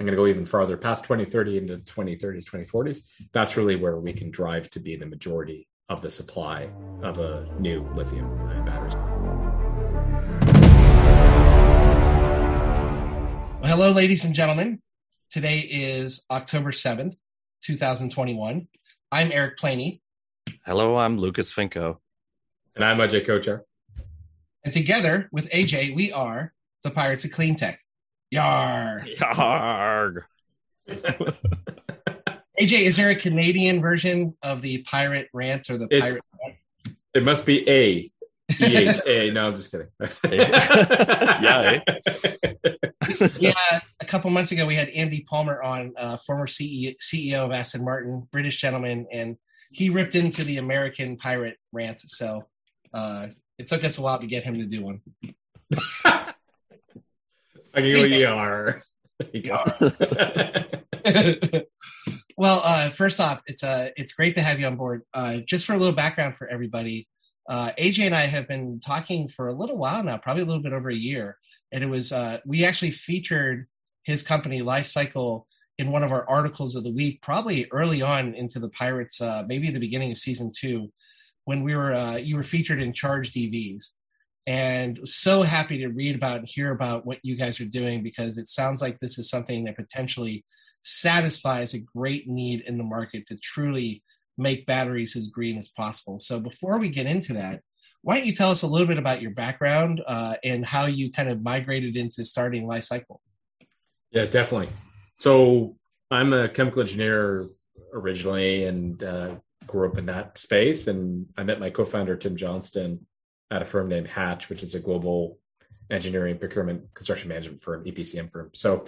I'm going to go even farther past 2030 into 2030s, 2040s. That's really where we can drive to be the majority of the supply of a new lithium batteries. Well, hello, ladies and gentlemen. Today is October 7th, 2021. I'm Eric Planey. Hello, I'm Lucas Finko. And I'm Ajay Kochhar. And together with AJ, we are the Pirates of Clean Tech. Yar. Yarg. AJ, is there a Canadian version of the pirate rant or the It's- pirate rant? It must be A. E-H-A. No, I'm just kidding. Yeah, Yeah, a couple months ago we had Andy Palmer on, uh, former CE, CEO of Aston Martin, British gentleman, and he ripped into the American pirate rant. So uh, it took us a while to get him to do one. I ER. There you go. well, uh, first off, it's uh, it's great to have you on board. Uh, just for a little background for everybody, uh, AJ and I have been talking for a little while now, probably a little bit over a year, and it was uh, we actually featured his company Li-Cycle in one of our articles of the week, probably early on into the Pirates, uh, maybe the beginning of season two, when we were uh, you were featured in Charged EVs. And so happy to read about and hear about what you guys are doing because it sounds like this is something that potentially satisfies a great need in the market to truly make batteries as green as possible. So before we get into that, why don't you tell us a little bit about your background uh, and how you kind of migrated into starting Li-Cycle? Yeah, definitely. So I'm a chemical engineer originally and uh, grew up in that space. And I met my co-founder Tim Johnston at a firm named Hatch, which is a global engineering, procurement, construction management firm, EPCM firm. So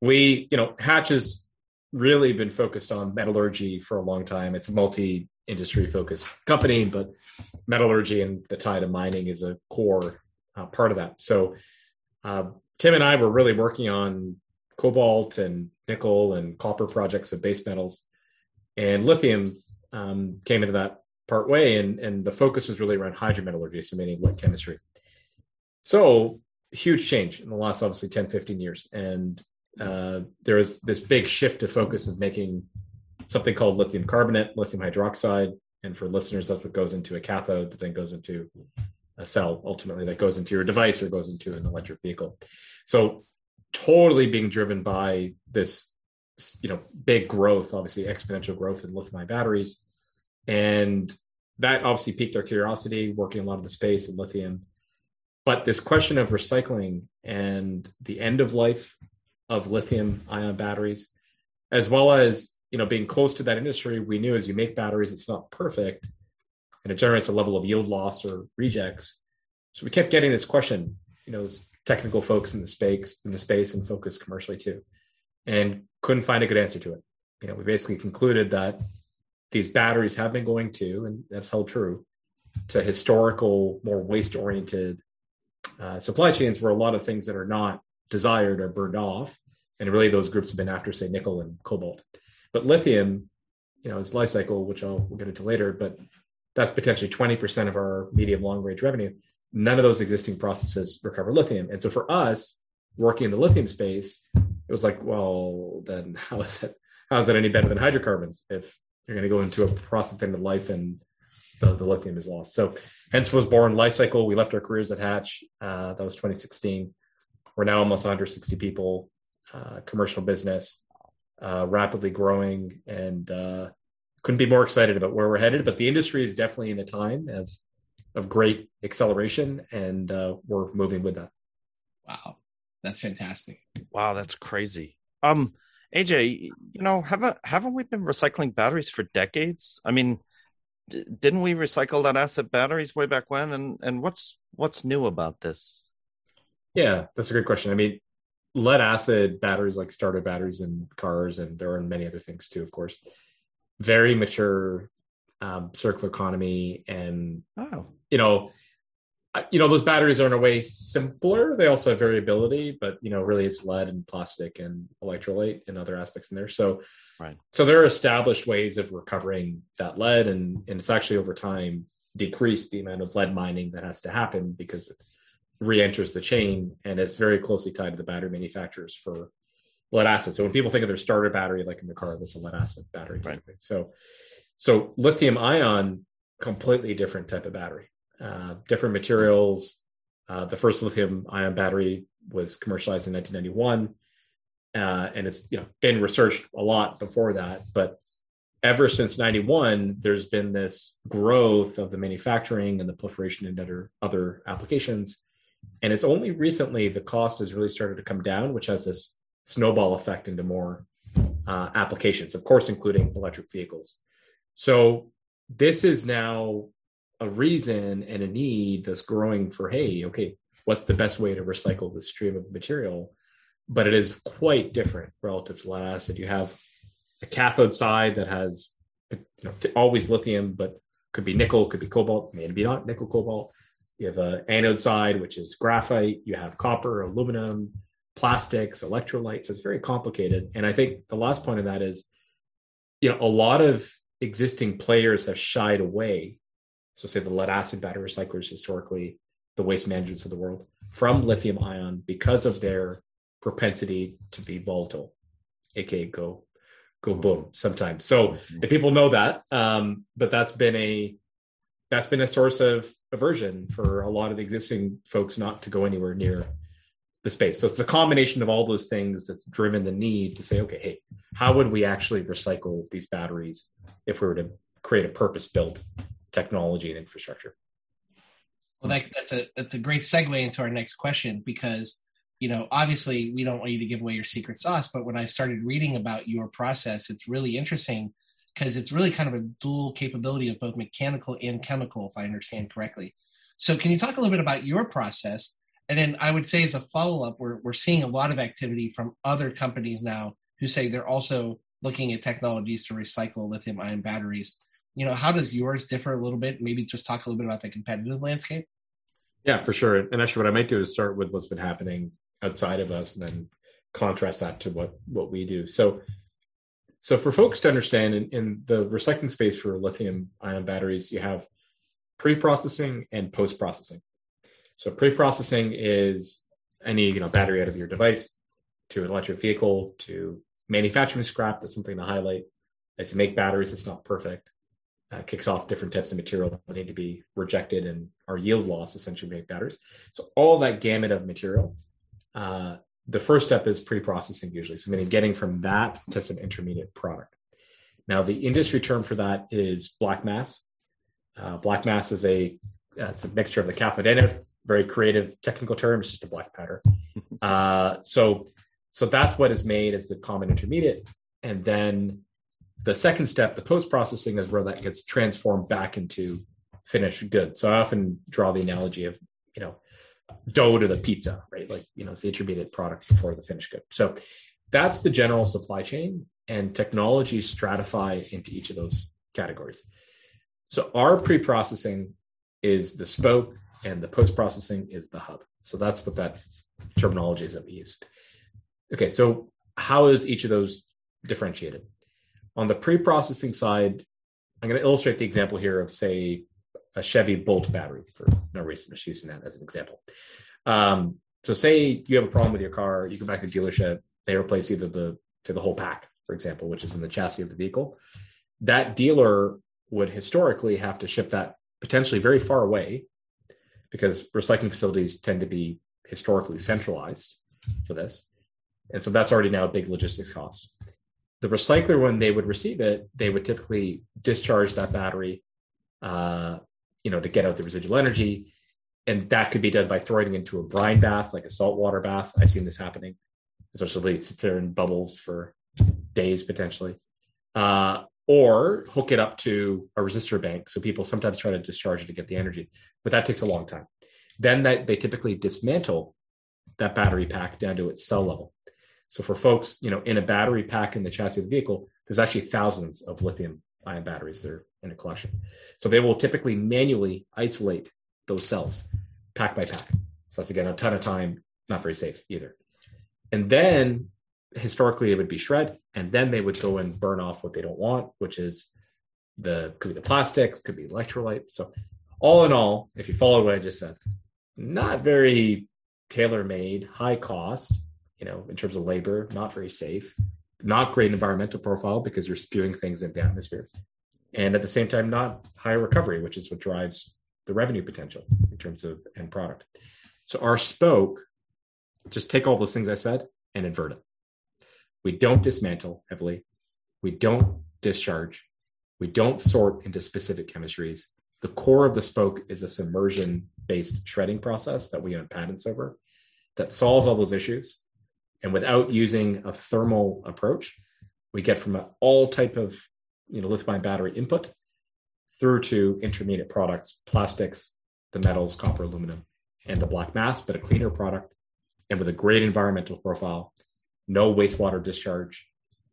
we, you know, Hatch has really been focused on metallurgy for a long time. It's a multi-industry focused company, but metallurgy and the tie to mining is a core uh, part of that. So uh, Tim and I were really working on cobalt and nickel and copper projects of base metals, and lithium um, came into that part way, and and the focus was really around hydrometallurgy, so meaning wet chemistry. So huge change in the last obviously 10, 15 years, and uh, there was this big shift of focus of making something called lithium carbonate, lithium hydroxide, and for listeners, that's what goes into a cathode that then goes into a cell ultimately that goes into your device or goes into an electric vehicle. So totally being driven by this you know big growth obviously exponential growth in lithium batteries and that obviously piqued our curiosity working a lot of the space in lithium. But this question of recycling and the end of life of lithium ion batteries as well as you know being close to that industry we knew as you make batteries it's not perfect and it generates a level of yield loss or rejects. So we kept getting this question you know as technical folks in the space in the space and focus commercially too and couldn't find a good answer to it. You know we basically concluded that these batteries have been going to and that's held true to historical more waste oriented uh, supply chains where a lot of things that are not desired are burned off. And really those groups have been after say nickel and cobalt. But lithium you know is Li-Cycle which i'll we'll get into later but that's potentially 20% of our medium long range revenue. None of those existing processes recover lithium. And so for us working in the lithium space it was like well then how is that how is that any better than hydrocarbons? If you're going to go into a process end of life and the, the lithium is lost. So hence was born Li-Cycle. We left our careers at hatch. Uh, that was 2016 we're now almost 160 people uh, commercial business uh, rapidly growing and uh, couldn't be more excited about where we're headed but the industry is definitely in a time of of great acceleration and uh, we're moving with that. Wow, that's fantastic. Wow, that's crazy. Um, AJ, you know, haven't haven't we been recycling batteries for decades? I mean, d- didn't we recycle that acid batteries way back when? And and what's what's new about this? Yeah, that's a great question. I mean, lead acid batteries, like starter batteries in cars, and there are many other things too, of course. Very mature um, circular economy, and Oh, you know, you know, those batteries are in a way simpler. They also have variability, but you know, really, it's lead and plastic and electrolyte and other aspects in there. So, Right. So there are established ways of recovering that lead, and and it's actually over time decreased the amount of lead mining that has to happen because it re-enters the chain and it's very closely tied to the battery manufacturers for lead acid. So when people think of their starter battery, like in the car, that's a lead acid battery. Right. So, so lithium ion, completely different type of battery, uh, different materials. Uh, the first lithium ion battery was commercialized in 1991, uh, and it's you know been researched a lot before that. But ever since 91, there's been this growth of the manufacturing and the proliferation into other other applications. And it's only recently the cost has really started to come down, which has this snowball effect into more uh, applications, of course, including electric vehicles. So this is now a reason and a need that's growing for hey, okay, what's the best way to recycle this stream of material? But it is quite different relative to lead acid. You have a cathode side that has you know, always lithium, but could be nickel, could be cobalt, maybe not nickel, cobalt. You have a anode side, which is graphite. You have copper, aluminum, plastics, electrolytes. It's very complicated. And I think the last point of that is, you know, a lot of existing players have shied away. So, say the lead acid battery recyclers historically, the waste managements of the world, from lithium ion because of their propensity to be volatile, aka go go boom sometimes. So mm-hmm. if people know that, um, but that's been a that's been a source of aversion for a lot of the existing folks not to go anywhere near the space. So it's the combination of all those things that's driven the need to say, okay, hey, how would we actually recycle these batteries if we were to create a purpose-built technology and infrastructure? Well, that, that's a that's a great segue into our next question because you know obviously we don't want you to give away your secret sauce, but when I started reading about your process, it's really interesting because it's really kind of a dual capability of both mechanical and chemical, if I understand correctly. So, can you talk a little bit about your process and then I would say as a follow up, we're we're seeing a lot of activity from other companies now who say they're also looking at technologies to recycle lithium ion batteries. You know, how does yours differ a little bit? Maybe just talk a little bit about the competitive landscape. Yeah, for sure. And actually, what I might do is start with what's been happening outside of us, and then contrast that to what what we do. So, so for folks to understand, in, in the recycling space for lithium ion batteries, you have pre-processing and post-processing. So pre-processing is any you know battery out of your device to an electric vehicle to manufacturing scrap. That's something to highlight. As you make batteries, it's not perfect. Uh, kicks off different types of material that need to be rejected and our yield loss essentially make batteries. So all that gamut of material. Uh, the first step is pre-processing usually. So meaning getting from that to some intermediate product. Now the industry term for that is black mass. Uh, black mass is a uh, it's a mixture of the cathode anode very creative technical term. It's just a black powder. uh, so so that's what is made as the common intermediate, and then the second step, the post processing, is where that gets transformed back into finished goods. So I often draw the analogy of you know dough to the pizza, right? Like you know it's the intermediate product before the finished good. So that's the general supply chain, and technologies stratify into each of those categories. So our pre-processing is the spoke and the post processing is the hub. So that's what that terminology is that we use. Okay, so how is each of those differentiated? On the pre processing side, I'm going to illustrate the example here of, say, a Chevy Bolt battery for no reason. Just using that as an example. Um, so, say you have a problem with your car, you go back to the dealership, they replace either the to the whole pack, for example, which is in the chassis of the vehicle. That dealer would historically have to ship that potentially very far away because recycling facilities tend to be historically centralized for this. And so that's already now a big logistics cost. The recycler, when they would receive it, they would typically discharge that battery, uh, you know, to get out the residual energy. And that could be done by throwing it into a brine bath, like a saltwater bath. I've seen this happening. Essentially, it sits there in bubbles for days potentially. Uh, or hook it up to a resistor bank. So people sometimes try to discharge it to get the energy, but that takes a long time. Then that they typically dismantle that battery pack down to its cell level. So for folks, you know, in a battery pack in the chassis of the vehicle, there's actually thousands of lithium ion batteries that are in a collection. So they will typically manually isolate those cells pack by pack. So that's again a ton of time, not very safe either. And then historically it would be shred and then they would go and burn off what they don't want which is the could be the plastics could be electrolytes so all in all if you follow what i just said not very tailor made high cost you know, in terms of labor, not very safe, not great environmental profile because you're spewing things into the atmosphere. And at the same time, not high recovery, which is what drives the revenue potential in terms of end product. So our spoke, just take all those things I said and invert it. We don't dismantle heavily. We don't discharge. We don't sort into specific chemistries. The core of the spoke is a submersion based shredding process that we own patents over that solves all those issues. And without using a thermal approach, we get from all type of you know lithium battery input through to intermediate products, plastics, the metals, copper, aluminum, and the black mass, but a cleaner product and with a great environmental profile, no wastewater discharge,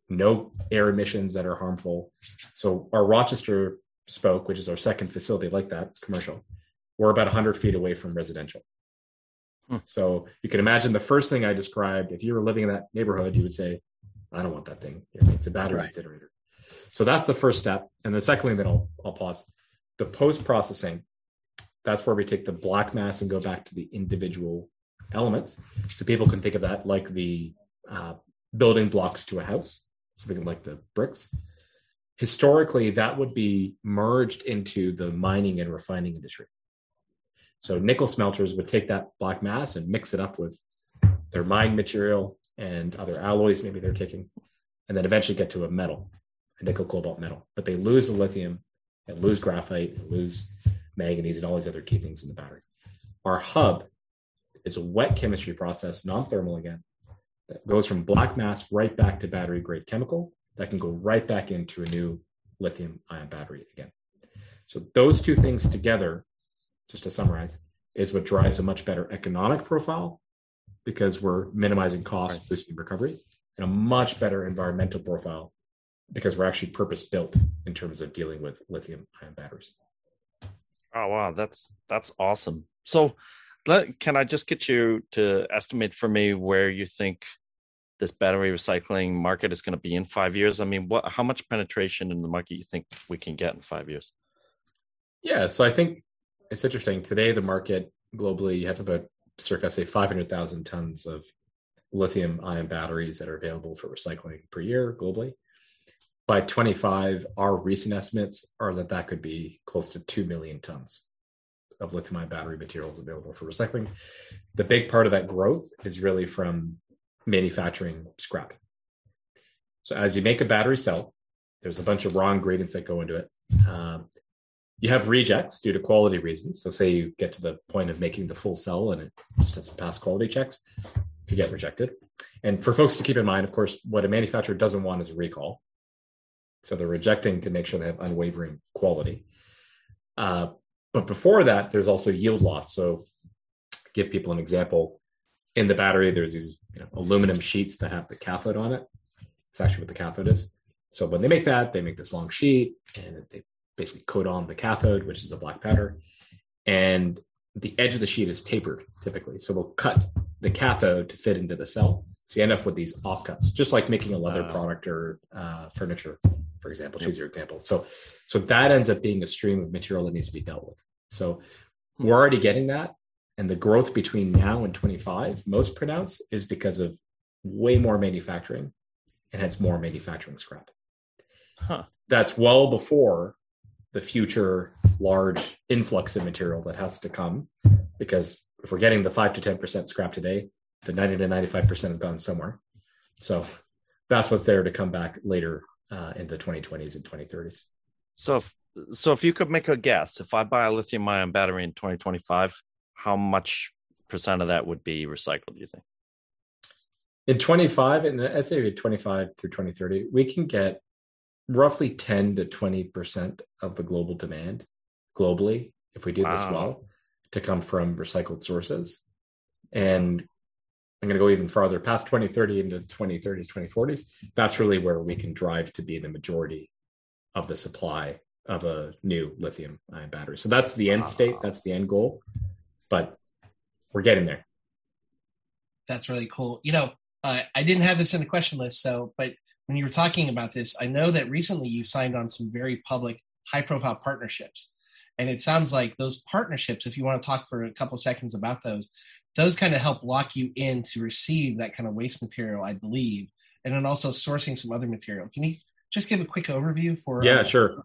no air emissions that are harmful. So our Rochester spoke, which is our second facility like that, it's commercial. We're about 100 feet away from residential. Hmm. So you can imagine the first thing I described. If you were living in that neighborhood, you would say, "I don't want that thing. It's a battery right. incinerator." So that's the first step. And the second thing that I'll, I'll pause, the post processing. That's where we take the black mass and go back to the individual elements. So people can think of that like the uh, building blocks to a house, something like the bricks. Historically, that would be merged into the mining and refining industry. So nickel smelters would take that black mass and mix it up with their mine material and other alloys maybe they're taking, and then eventually get to a metal, a nickel cobalt metal. But they lose the lithium and lose graphite and lose manganese and all these other key things in the battery. Our hub is a wet chemistry process, non-thermal again, that goes from black mass right back to battery grade chemical that can go right back into a new lithium ion battery again. So those two things together, just to summarize, is what drives a much better economic profile because we're minimizing cost, right. boosting recovery, and a much better environmental profile because we're actually purpose built in terms of dealing with lithium ion batteries. Oh wow, that's that's awesome. So let, can I just get you to estimate for me where you think this battery recycling market is going to be in five years? I mean, what how much penetration in the market you think we can get in five years? Yeah, so I think it's interesting. Today, the market globally, you have about circa say 500,000 tons of lithium ion batteries that are available for recycling per year globally. By 25, our recent estimates are that that could be close to 2 million tons of lithium ion battery materials available for recycling. The big part of that growth is really from manufacturing scrap. So as you make a battery cell, there's a bunch of raw ingredients that go into it. Um, you have rejects due to quality reasons. So say you get to the point of making the full cell and it just doesn't pass quality checks, you get rejected. And for folks to keep in mind, of course, what a manufacturer doesn't want is a recall. So they're rejecting to make sure they have unwavering quality. Uh, but before that, there's also yield loss. So give people an example. In the battery, there's these you know, aluminum sheets that have the cathode on it. It's actually what the cathode is. So when they make that, they make this long sheet and they basically coat on the cathode, which is a black powder. And the edge of the sheet is tapered typically. So they'll cut the cathode to fit into the cell. So you end up with these offcuts, just like making a leather product or uh, furniture, for example. Choose your example. So, so that ends up being a stream of material that needs to be dealt with. So we're already getting that, and the growth between now and 25, most pronounced, is because of way more manufacturing, and hence more manufacturing scrap. Huh. That's well before the future large influx of material that has to come because if we're getting the 5 to 10% scrap today the 90 to 95% has gone somewhere. So that's what's there to come back later uh, in the 2020s and 2030s so if, so if you could make a guess if i buy a lithium ion battery in 2025 how much percent of that would be recycled do you think? In 25 and i'd say 25 through 2030 we can get roughly 10 to 20% of the global demand globally, if we do wow. this well, to come from recycled sources. And I'm going to go even farther past 2030 into 2030s, 2040s. That's really where we can drive to be the majority of the supply of a new lithium ion battery. So that's the end state, that's the end goal. But we're getting there. That's really cool. You know, uh, I didn't have this in the question list, so but when you were talking about this, I know that recently you signed on some very public, high profile partnerships. And it sounds like those partnerships, if you want to talk for a couple seconds about those, those kind of help lock you in to receive that kind of waste material, I believe, and then also sourcing some other material. Can you just give a quick overview for? Yeah, uh, sure.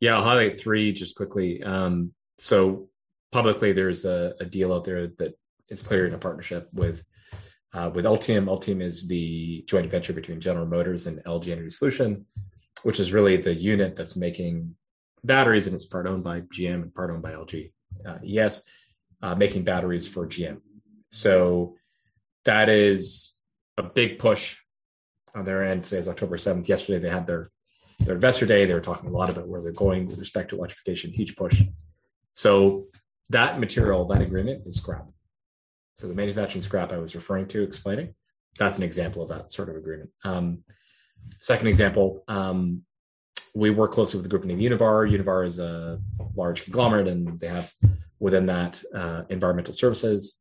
Yeah, I'll highlight three just quickly. Um, so publicly, there's a, a, deal out there that is clearing a partnership with uh, with Ultium. Ultium is the joint venture between General Motors and LG Energy Solution, which is really the unit that's making batteries, and it's part owned by GM and part owned by LG. Uh, yes, uh, making batteries for GM. So that is a big push on their end. Today is October 7th. Yesterday they had their their investor day. They were talking a lot about where they're going with respect to electrification, huge push. So that material, that agreement is scrap. So the manufacturing scrap I was referring to, explaining, that's an example of that sort of agreement. Um, second example, um, we work closely with a group named Univar. Univar is a large conglomerate, and they have within that uh, environmental services.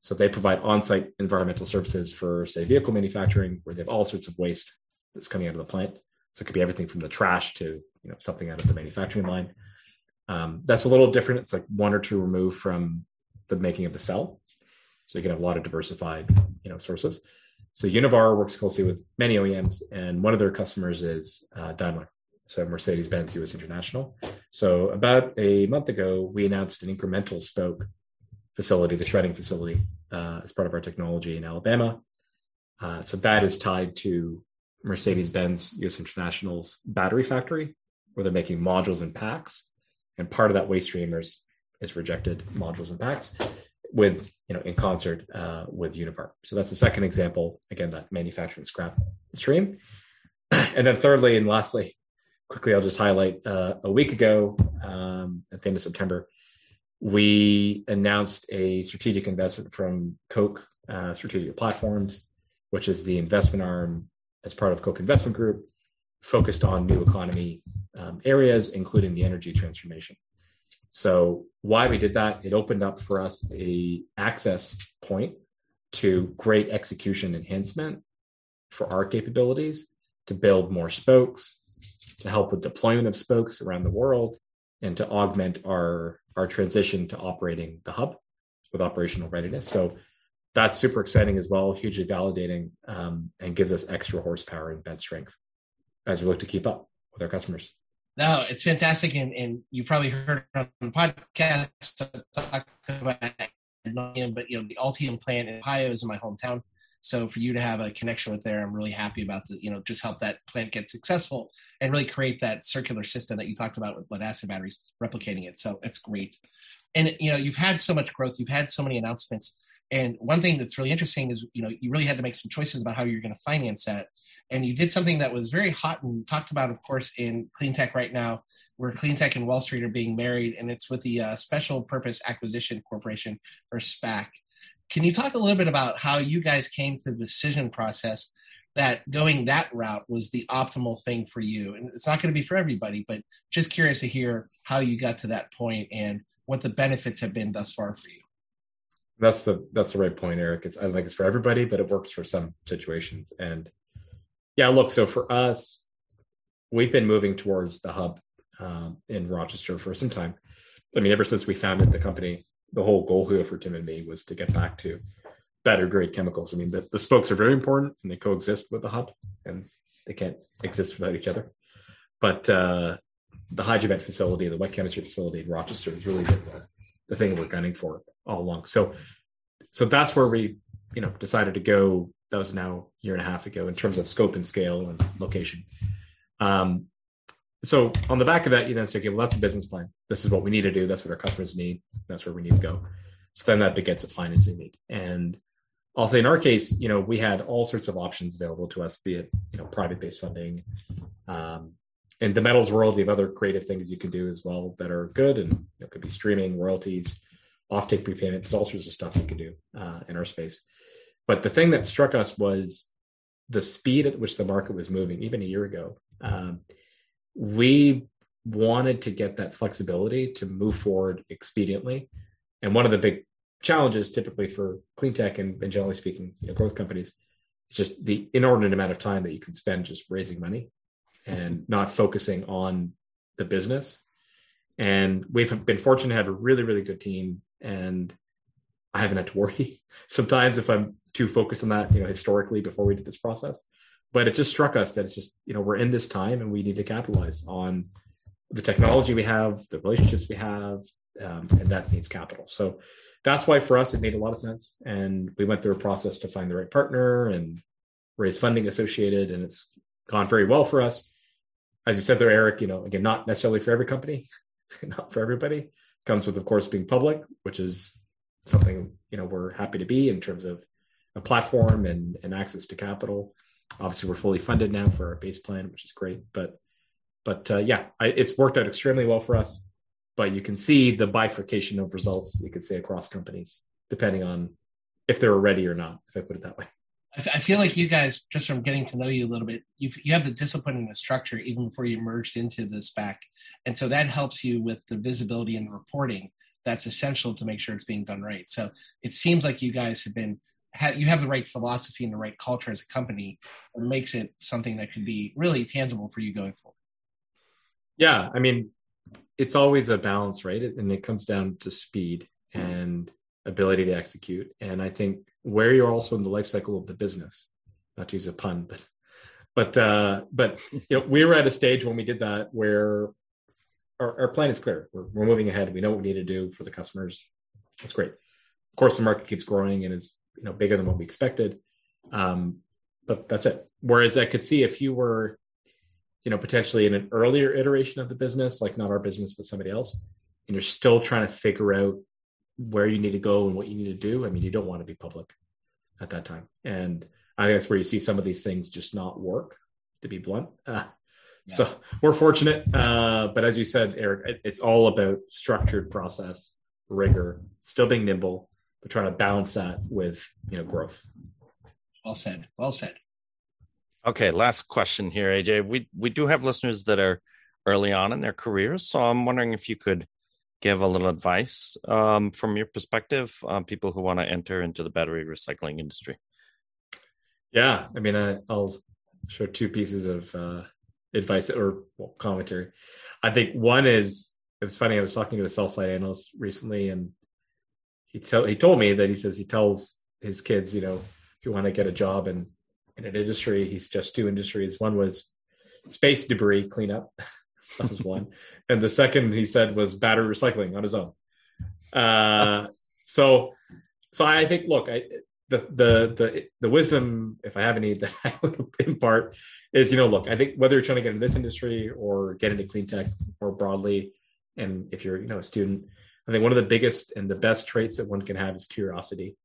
So they provide on-site environmental services for, say, vehicle manufacturing, where they have all sorts of waste that's coming out of the plant. So it could be everything from the trash to you know something out of the manufacturing line. Um, that's a little different. It's like one or two removed from the making of the cell, so you can have a lot of diversified you know sources. So Univar works closely with many OEMs, and one of their customers is uh, Daimler so Mercedes-Benz US International. So about a month ago, we announced an incremental spoke facility, the shredding facility, uh, as part of our technology in Alabama. Uh, so that is tied to Mercedes-Benz US International's battery factory, where they're making modules and packs, and part of that waste stream is, is rejected modules and packs with you know in concert uh, with Univar. So that's the second example. Again, that manufacturing scrap stream. And then thirdly and lastly, quickly, I'll just highlight uh, a week ago, um, at the end of September, we announced a strategic investment from Koch uh, Strategic Platforms, which is the investment arm as part of Koch Investment Group, focused on new economy um, areas, including the energy transformation. So, why we did that? It opened up for us a access point to great execution enhancement for our capabilities to build more spokes, to help with deployment of spokes around the world and to augment our our transition to operating the hub with operational readiness. So that's super exciting as well, hugely validating, um, and gives us extra horsepower and bench strength as we look to keep up with our customers. No, it's fantastic, and, and you probably heard on the podcast talk about, but you know the Ultium plant in Ohio is in my hometown. So for you to have a connection with there, I'm really happy about the, you know, just help that plant get successful and really create that circular system that you talked about with lead acid batteries, replicating it. So it's great. And you know, you've had so much growth, you've had so many announcements. And one thing that's really interesting is, you know, you really had to make some choices about how you're going to finance that. And you did something that was very hot and talked about, of course, in clean tech right now, where clean tech and Wall Street are being married, and it's with the uh, Special Purpose Acquisition Corporation, or SPAC. Can you talk a little bit about how you guys came to the decision process that going that route was the optimal thing for you? And it's not going to be for everybody, but just curious to hear how you got to that point and what the benefits have been thus far for you. That's the that's the right point, Eric. It's I think it's for everybody, but it works for some situations. And yeah, look, so for us, we've been moving towards the hub um, in Rochester for some time. I mean, ever since we founded the company, the whole goal here for Tim and me was to get back to better grade chemicals. I mean, the, the spokes are very important and they coexist with the hub and they can't exist without each other. But uh, the Hydromet facility, the wet chemistry facility in Rochester is really the, the thing we're gunning for all along. So, so that's where we, you know, decided to go. That was now a year and a half ago in terms of scope and scale and location. Um, so on the back of that, you then say, okay, well, that's the business plan. This is what we need to do. That's what our customers need. That's where we need to go. So then that begets a financing need. And I'll say in our case, you know, we had all sorts of options available to us, be it, you know, private based funding. Um, in the metals world, you have other creative things you can do as well that are good. And it could be streaming, royalties, offtake prepayment. There's all sorts of stuff you can do uh, in our space. But the thing that struck us was the speed at which the market was moving, even a year ago. Um, we wanted to get that flexibility to move forward expediently. And one of the big challenges typically for clean tech and, and generally speaking, you know, growth companies, is just the inordinate amount of time that you can spend just raising money and not focusing on the business. And we've been fortunate to have a really, really good team. And I haven't had to worry sometimes if I'm too focused on that, you know, historically before we did this process. But it just struck us that it's just, you know, we're in this time and we need to capitalize on the technology we have, the relationships we have, um, and that needs capital. So that's why for us it made a lot of sense. And we went through a process to find the right partner and raise funding associated, and it's gone very well for us. As you said there, Eric, you know, again, not necessarily for every company, not for everybody. Comes with, of course, being public, which is something you know we're happy to be in terms of a platform and, and access to capital. Obviously, we're fully funded now for our base plan, which is great. But but uh, yeah, I, it's worked out extremely well for us. But you can see the bifurcation of results. We could say across companies, depending on if they're ready or not. If I put it that way. I feel like you guys, just from getting to know you a little bit, you you have the discipline and the structure even before you merged into the SPAC, and so that helps you with the visibility and the reporting that's essential to make sure it's being done right. So it seems like you guys have been you have the right philosophy and the right culture as a company that makes it something that could be really tangible for you going forward. Yeah, I mean, it's always a balance, right? And it comes down to speed and ability to execute. And I think where you're also in the life cycle of the business, not to use a pun, but but uh, but you know, we were at a stage when we did that where our, our plan is clear. We're, we're moving ahead. We know what we need to do for the customers. That's great. Of course, the market keeps growing and is you know bigger than what we expected. Um, but that's it. Whereas I could see if you were, you know, potentially in an earlier iteration of the business, like not our business but somebody else, and you're still trying to figure out where you need to go and what you need to do. I mean, you don't want to be public at that time, and I think that's where you see some of these things just not work. To be blunt, uh, yeah. so we're fortunate. Uh, but as you said, Eric, it, it's all about structured process, rigor, still being nimble, but trying to balance that with you know growth. Well said. Well said. Okay, last question here, AJ. We we do have listeners that are early on in their careers, so I'm wondering if you could give a little advice um, from your perspective on people who want to enter into the battery recycling industry. Yeah, I mean, I, will share two pieces of uh, advice or well, commentary. I think one is it was funny. I was talking to a sell side analyst recently, and he tell he told me that he says he tells his kids, you know, if you want to get a job in in an industry, he's just two industries. One was space debris cleanup. that was one, and the second he said was battery recycling on his own. Uh, so, so I think, look, I, the the the the wisdom, if I have any, that I would impart is, you know, look, I think whether you're trying to get into this industry or get into clean tech more broadly, and if you're, you know, a student, I think one of the biggest and the best traits that one can have is curiosity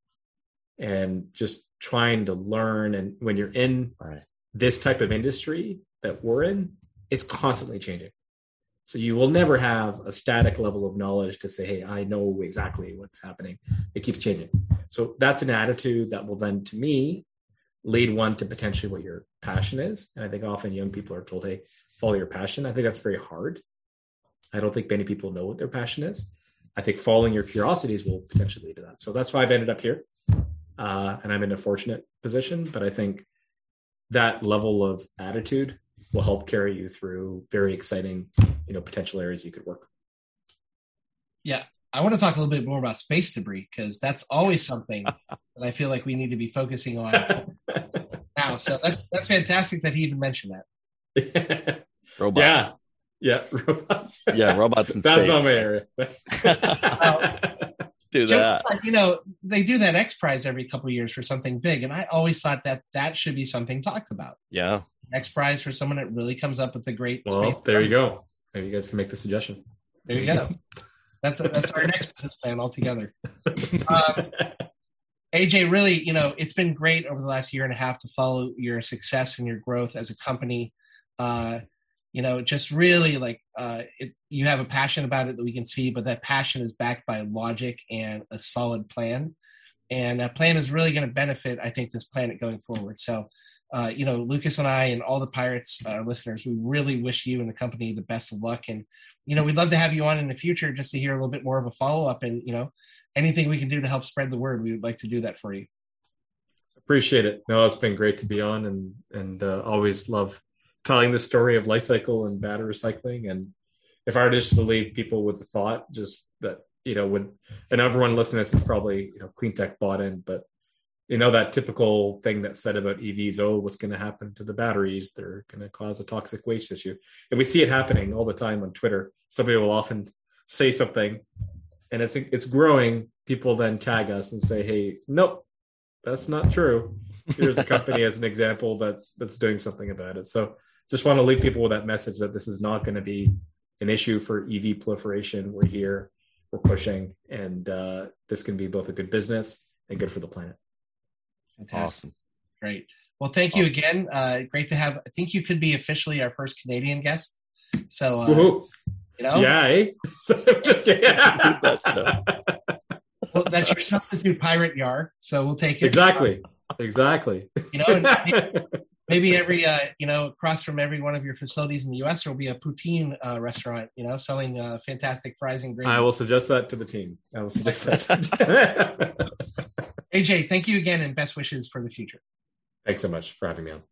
and just trying to learn. And when you're in right. this type of industry that we're in, it's constantly changing. So you will never have a static level of knowledge to say, hey, I know exactly what's happening. It keeps changing. So that's an attitude that will then, to me, lead one to potentially what your passion is. And I think often young people are told, hey, follow your passion. I think that's very hard. I don't think many people know what their passion is. I think following your curiosities will potentially lead to that. So that's why I've ended up here. Uh, and I'm in a fortunate position, but I think that level of attitude will help carry you through very exciting, you know, potential areas you could work. Yeah. I want to talk a little bit more about space debris because that's always something that I feel like we need to be focusing on now. So that's that's fantastic that he even mentioned that. Robots. Yeah. Yeah, robots. yeah, robots in That's space. not my area. do that. Like, you know, they do that X Prize every couple of years for something big, and I always thought that that should be something talked about. Yeah, X Prize for someone that really comes up with a great. Well, there you go. Maybe you guys can make the suggestion. There you go. that's a, that's our next business plan altogether. Um, AJ, really, you know, it's been great over the last year and a half to follow your success and your growth as a company. Uh, you know just really like uh, it, you have a passion about it that we can see but that passion is backed by logic and a solid plan. And that plan is really going to benefit i think this planet going forward. So uh, you know lucas and i and all the pirates uh, listeners we really wish you and the company the best of luck. And you know we'd love to have you on in the future just to hear a little bit more of a follow-up and you know anything we can do to help spread the word we would like to do that for you. Appreciate it. No it's been great to be on and and uh, always love telling the story of Li-Cycle and battery recycling. And if I were just to leave people with the thought, just that you know, when and everyone listening to this is probably you know clean tech bought in, but you know that typical thing that's said about EVs. Oh, what's going to happen to the batteries? They're going to cause a toxic waste issue, and we see it happening all the time on Twitter. Somebody will often say something, and it's it's growing. People then tag us and say, "Hey, nope, that's not true." Here's a company as an example that's that's doing something about it. So just want to leave people with that message that this is not going to be an issue for EV proliferation. We're here, we're pushing, and uh, this can be both a good business and good for the planet. Fantastic. Awesome. Great. Well, thank you again. Uh, great to have. I think you could be officially our first Canadian guest. So, uh, you know, yeah. Eh? just kidding. well, that's your substitute pirate yar. So we'll take it. Exactly. Exactly. You know, maybe, maybe, every uh, you know across from every one of your facilities in the U.S. there will be a poutine uh, restaurant. You know, selling uh, fantastic fries and gravy. I will suggest that to the team. I will suggest that. AJ, thank you again, and best wishes for the future. Thanks so much for having me on.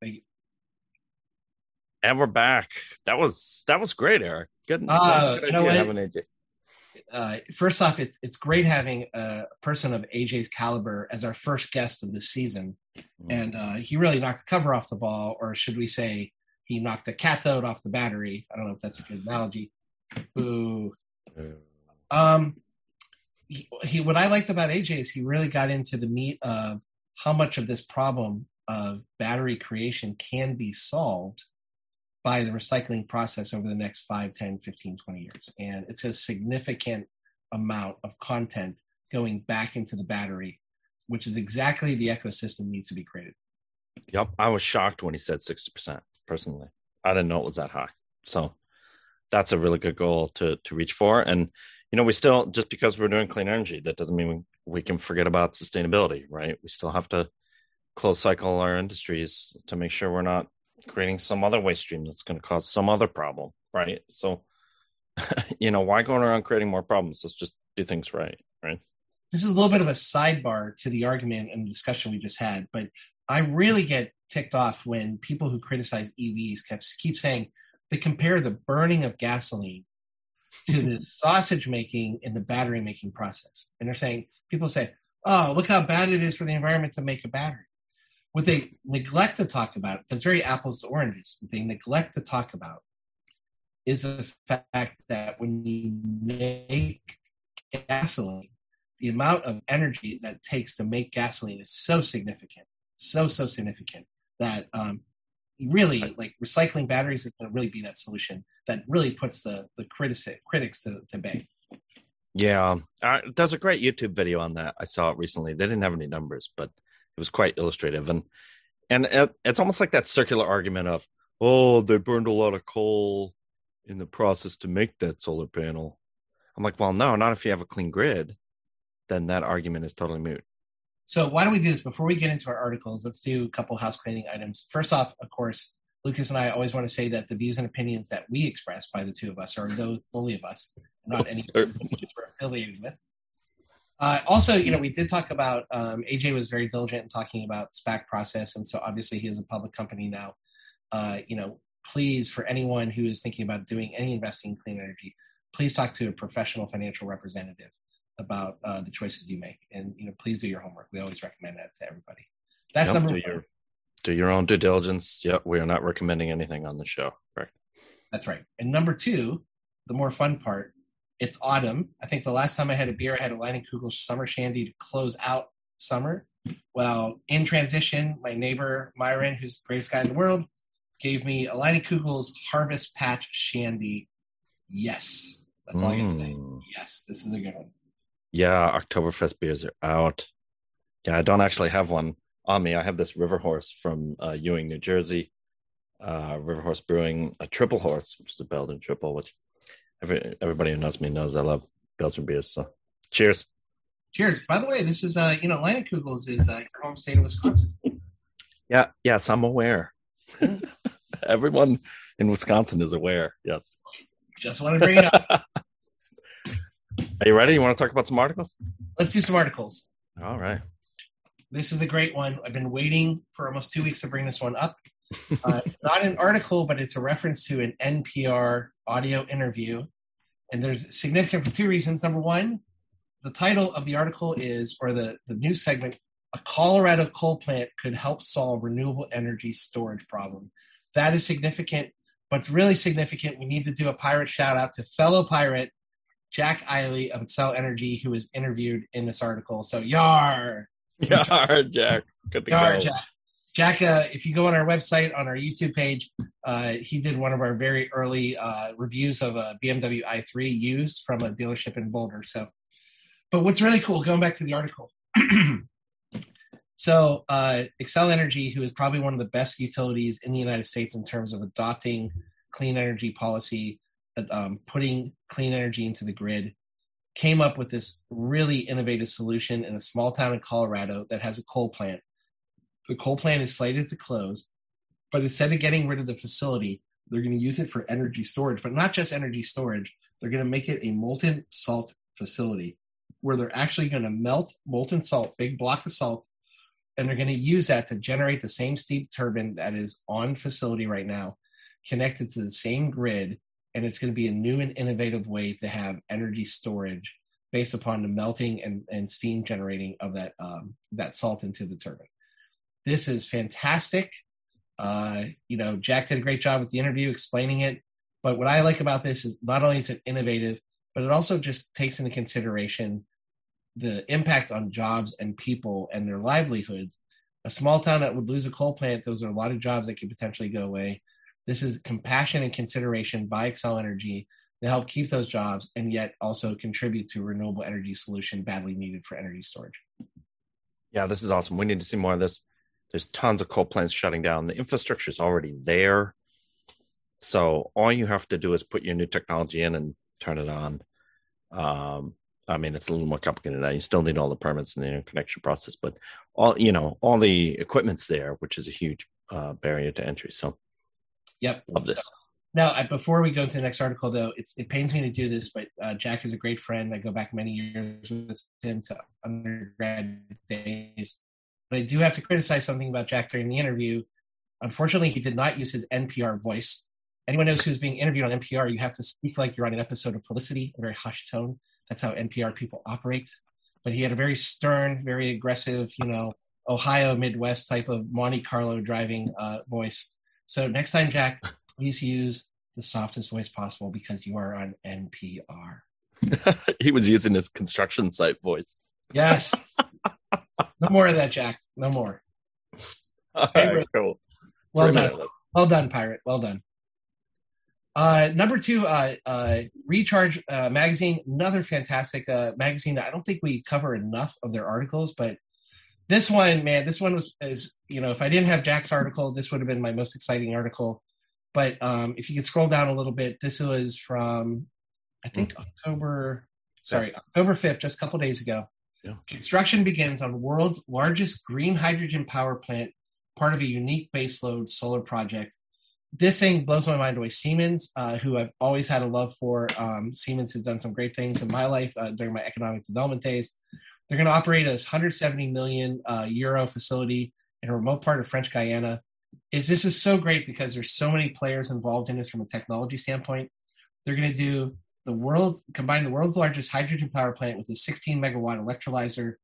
Thank you. And we're back. That was that was great, Eric. Good. Uh, good you know having AJ uh, first off, it's it's great having a person of AJ's caliber as our first guest of the season, mm-hmm. and uh, he really knocked the cover off the ball, or should we say, he knocked the cathode off the battery. I don't know if that's a good analogy. Ooh. Um, he, he, what I liked about AJ is he really got into the meat of how much of this problem of battery creation can be solved by the recycling process over the next 5 10 15 20 years. And it's a significant amount of content going back into the battery which is exactly the ecosystem needs to be created. Yep i was shocked when he said 60% personally. I didn't know it was that high. So that's a really good goal to to reach for. And you know we still just because we're doing clean energy that doesn't mean we, we can forget about sustainability right? We still have to close cycle our industries to make sure we're not creating some other waste stream that's going to cause some other problem, right? So, you know, why going around creating more problems? Let's just do things right, right? This is a little bit of a sidebar to the argument and discussion we just had, but I really get ticked off when people who criticize EVs kept keep saying they compare the burning of gasoline to the sausage making and the battery making process. And they're saying people say, "Oh, look how bad it is for the environment to make a battery." What they neglect to talk about, that's very apples to oranges, what they neglect to talk about is the fact that when you make gasoline, the amount of energy that it takes to make gasoline is so significant, so, so significant that um, really like recycling batteries is going to really be that solution that really puts the, the critics, critics to, to bay. Yeah, uh, there's a great YouTube video on that. I saw it recently. They didn't have any numbers, but it was quite illustrative, and and it, it's almost like that circular argument of, oh, they burned a lot of coal in the process to make that solar panel. I'm like, well, no, not if you have a clean grid. Then that argument is totally moot. So why don't we do this before we get into our articles? Let's do a couple house cleaning items. First off, of course, Lucas and I always want to say that the views and opinions that we express by the two of us are those solely of us, not any we're affiliated with. Uh, also, you know, we did talk about um, AJ was very diligent in talking about SPAC process, and so obviously he is a public company now. Uh, you know, please, for anyone who is thinking about doing any investing in clean energy, please talk to a professional financial representative about uh, the choices you make, and you know, please do your homework. We always recommend that to everybody. That's yep, number do one. Your, do your own due diligence. Yep, we are not recommending anything on the show. Right. That's right. And number two, the more fun part it's autumn. I think the last time I had a beer, I had a Leinenkugel Summer Shandy to close out summer. Well, in transition, my neighbor Myron, who's the greatest guy in the world, gave me a Leinenkugel's Harvest Patch Shandy. Yes, that's all mm. I can say. Yes, this is a good one. Yeah, Oktoberfest beers are out. Yeah, I don't actually have one on me. I have this River Horse from uh, Ewing, New Jersey. Uh, River Horse Brewing, a triple horse, which is a Belgian triple, which Every, everybody who knows me knows I love Belgian beers. So, cheers. Cheers. By the way, this is uh, you know, Leinenkugels is uh, home state of Wisconsin. Yeah. Yes, I'm aware. Everyone in Wisconsin is aware. Yes. Just want to bring it up. Are you ready? You want to talk about some articles? Let's do some articles. All right. This is a great one. I've been waiting for almost two weeks to bring this one up. Uh, it's not an article, but it's a reference to an NPR audio interview. and there's significant for two reasons. Number one, the title of the article is, or the, the news segment, a Colorado coal plant could help solve renewable energy storage problem. That is significant. What's really significant, we need to do a pirate shout out to fellow pirate Jack Eiley of Xcel Energy, who was interviewed in this article. So, yar! Yar, Jack. Good to yar, go. Jack. Jack, uh, if you go on our website, on our YouTube page, uh, he did one of our very early uh, reviews of a BMW i3 used from a dealership in Boulder. So, but what's really cool, going back to the article. so, uh, Xcel Energy, who is probably one of the best utilities in the United States in terms of adopting clean energy policy, um, putting clean energy into the grid, came up with this really innovative solution in a small town in Colorado that has a coal plant the coal plant is slated to close, but instead of getting rid of the facility, they're going to use it for energy storage, but not just energy storage. They're going to make it a molten salt facility where they're actually going to melt molten salt, big block of salt, and they're going to use that to generate the same steam turbine that is on facility right now, connected to the same grid. And it's going to be a new and innovative way to have energy storage based upon the melting and, and steam generating of that um, that salt into the turbine. This is fantastic. Uh, you know, Jack did a great job with the interview explaining it. But what I like about this is not only is it innovative, but it also just takes into consideration the impact on jobs and people and their livelihoods. A small town that would lose a coal plant, those are a lot of jobs that could potentially go away. This is compassion and consideration by Xcel Energy to help keep those jobs and yet also contribute to a renewable energy solution badly needed for energy storage. Yeah, this is awesome. We need to see more of this. There's tons of coal plants shutting down. The infrastructure is already there. So all you have to do is put your new technology in and turn it on. Um, I mean, it's a little more complicated now. You still need all the permits and the interconnection process, but all you know, all the equipment's there, which is a huge uh, barrier to entry. So, yep, love this. So, now, before we go into the next article, though, it's it pains me to do this, but uh, Jack is a great friend. I go back many years with him to undergrad days. But I do have to criticize something about Jack during the interview. Unfortunately, he did not use his NPR voice. Anyone knows who's being interviewed on NPR, you have to speak like you're on an episode of Felicity, a very hushed tone. That's how NPR people operate. But he had a very stern, very aggressive, you know, Ohio Midwest type of Monte Carlo driving uh, voice. So next time, Jack, please use the softest voice possible because you are on NPR. he was using his construction site voice. Yes. no more of that, Jack. No more. All right, cool. Well done. Well done, pirate. Well done. Uh, number two, uh, uh, Recharge uh, magazine, another fantastic uh, magazine. I don't think we cover enough of their articles, but this one, man, this one was is you know, if I didn't have Jack's article, this would have been my most exciting article. But um, if you could scroll down a little bit, this was from I think mm. October, sorry. October fifth, just a couple days ago. Yeah. Construction begins on world's largest green hydrogen power plant, part of a unique baseload solar project. This thing blows my mind away. Siemens, uh, who I've always had a love for, um, Siemens has done some great things in my life uh, during my economic development days. They're going to operate a 170 million uh, euro facility in a remote part of French Guiana. Is this is so great because there's so many players involved in this from a technology standpoint. They're going to do the world combined the world's largest hydrogen power plant with a 16 megawatt electrolyzer,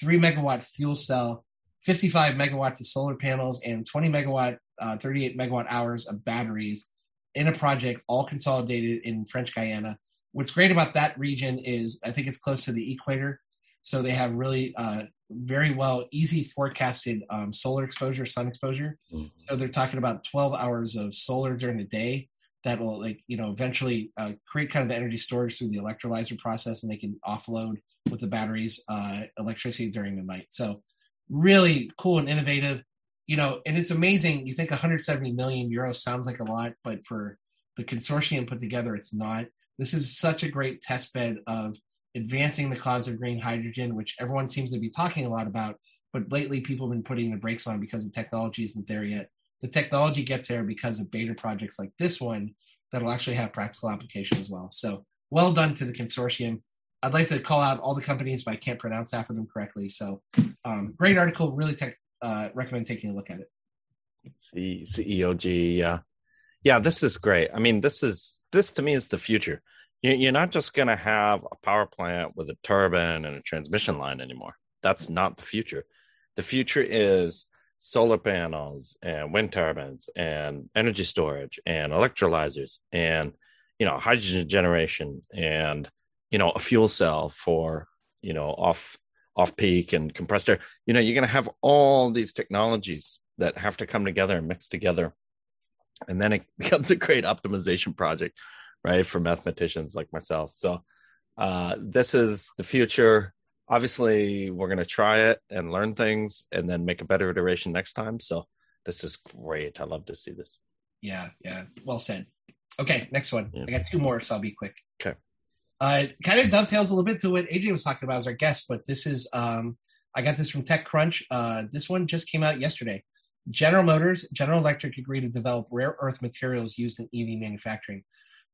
3 megawatt fuel cell, 55 megawatts of solar panels, and 20 megawatt, uh, 38 megawatt hours of batteries in a project all consolidated in French Guiana. What's great about that region is I think it's close to the equator. So they have really uh, very well, easy forecasted um, solar exposure, sun exposure. Mm-hmm. So they're talking about 12 hours of solar during the day that will like you know eventually uh, create kind of the energy storage through the electrolyzer process and they can offload with the batteries uh, electricity during the night. So really cool and innovative. You know and it's amazing. You think 170 million euros sounds like a lot but for the consortium put together it's not. This is such a great test bed of advancing the cause of green hydrogen which everyone seems to be talking a lot about but lately people have been putting the brakes on because the technology isn't there yet the technology gets there because of beta projects like this one that'll actually have practical application as well. So well done to the consortium. I'd like to call out all the companies, but I can't pronounce half of them correctly. So um, great article. Really tech, uh, recommend taking a look at it. CEOG, yeah, yeah. This is great. I mean, this is this to me is the future. You're not just going to have a power plant with a turbine and a transmission line anymore. That's not the future. The future is solar panels and wind turbines and energy storage and electrolyzers and you know hydrogen generation and you know a fuel cell for you know off off peak and compressed air. You know you're going to have all these technologies that have to come together and mix together. And then it becomes a great optimization project right for mathematicians like myself. So uh, this is the future obviously we're going to try it and learn things and then make a better iteration next time. So this is great. I love to see this. Yeah yeah. Well said. Okay next one. Yeah. i got two more so i'll be quick. Okay. Uh kind of dovetails a little bit to what adrian was talking about as our guest but this is um i got this from techcrunch. Uh this one just came out yesterday. General motors general electric agreed to develop rare earth materials used in ev manufacturing.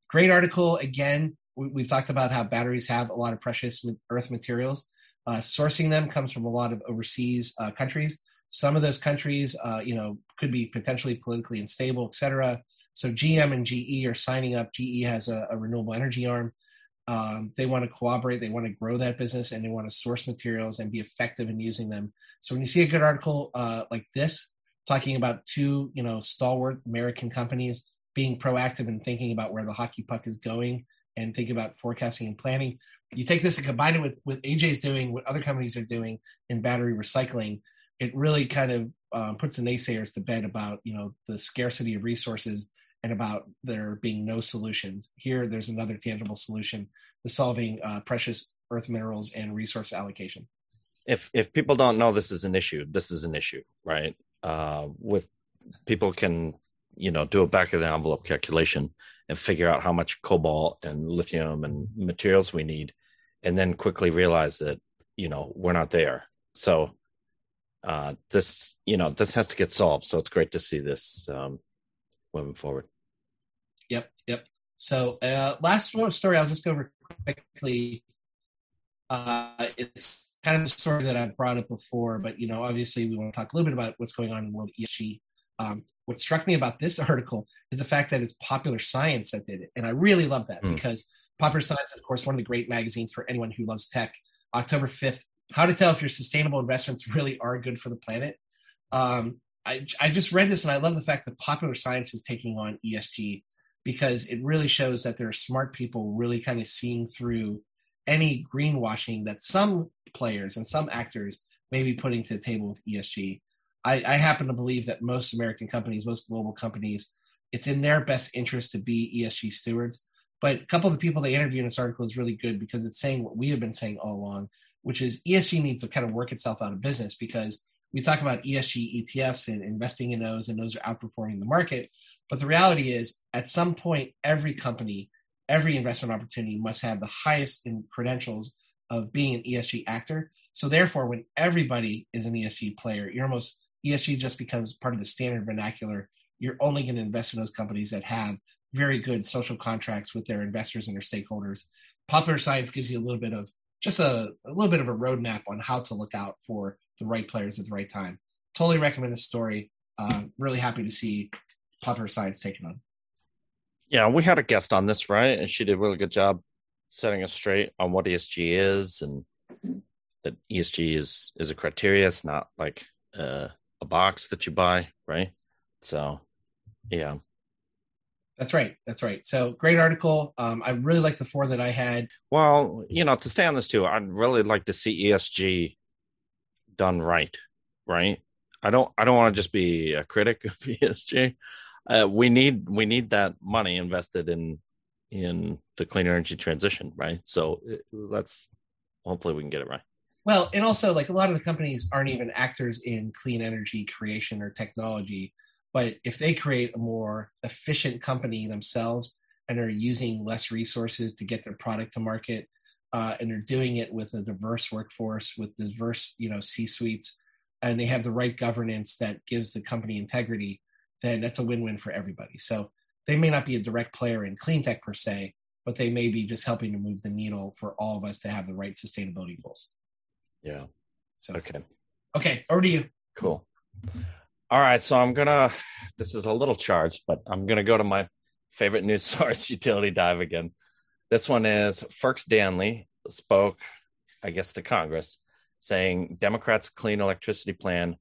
Great article. Again we, have talked about how batteries have a lot of precious earth materials uh, sourcing them comes from a lot of overseas uh, countries. Some of those countries, uh, you know, could be potentially politically unstable, et cetera. So GM and GE are signing up. GE has a, a renewable energy arm. Um, they want to cooperate. They want to grow that business, and they want to source materials and be effective in using them. So when you see a good article uh, like this, talking about two, you know, stalwart American companies being proactive and thinking about where the hockey puck is going and think about forecasting and planning. You take this and combine it with what AJ's doing, what other companies are doing in battery recycling. It really kind of um, puts the naysayers to bed about you know the scarcity of resources and about there being no solutions. Here, there's another tangible solution to solving uh, precious earth minerals and resource allocation. If if people don't know this is an issue, this is an issue, right? Uh, with people can you know do a back of the envelope calculation and figure out how much cobalt and lithium and materials we need and then quickly realize that you know we're not there. So uh, this you know this has to get solved. So it's great to see this um, moving forward. Yep yep. So uh, last story i'll just go over quickly. Uh, it's kind of a story that i've brought up before but you know obviously we want to talk a little bit about what's going on in the world esg um, what struck me about this article is the fact that it's Popular Science that did it, and I really love that mm. because Popular Science is, of course, one of the great magazines for anyone who loves tech. October fifth, how to tell if your sustainable investments really are good for the planet. Um, I, I just read this and I love the fact that Popular Science is taking on ESG because it really shows that there are smart people really kind of seeing through any greenwashing that some players and some actors may be putting to the table with ESG. I, I happen to believe that most American companies, most global companies, it's in their best interest to be ESG stewards. But a couple of the people they interviewed in this article is really good because it's saying what we have been saying all along, which is ESG needs to kind of work itself out of business because we talk about ESG ETFs and investing in those, and those are outperforming the market. But the reality is, at some point, every company, every investment opportunity must have the highest in credentials of being an ESG actor. So therefore, when everybody is an ESG player, you're almost ESG just becomes part of the standard vernacular. You're only going to invest in those companies that have very good social contracts with their investors and their stakeholders. Popular science gives you a little bit of just a, a little bit of a roadmap on how to look out for the right players at the right time. Totally recommend this story. Uh, really happy to see popular science taken on. Yeah, we had a guest on this, right? And she did a really good job setting us straight on what ESG is and that ESG is is a criteria. It's not like uh, a box that you buy, right? So, yeah. That's right. That's right. So great article. Um, I really like the four that I had. Well, you know, to stay on this too, I'd really like to see ESG done right. Right. I don't. I don't want to just be a critic of ESG. Uh, we need we need that money invested in in the clean energy transition, right? So let's hopefully we can get it right. Well, and also like a lot of the companies aren't even actors in clean energy creation or technology, but if they create a more efficient company themselves and are using less resources to get their product to market, uh, and they're doing it with a diverse workforce, with diverse you know C suites, and they have the right governance that gives the company integrity, then that's a win-win for everybody. So they may not be a direct player in clean tech per se, but they may be just helping to move the needle for all of us to have the right sustainability goals. Yeah. So okay. Okay, over to you. Cool. All right, so I'm gonna. This is a little charged, but I'm gonna go to my favorite news source, Utility Dive again. This one is FERC's Danly spoke, I guess, to Congress saying Democrats' clean electricity plan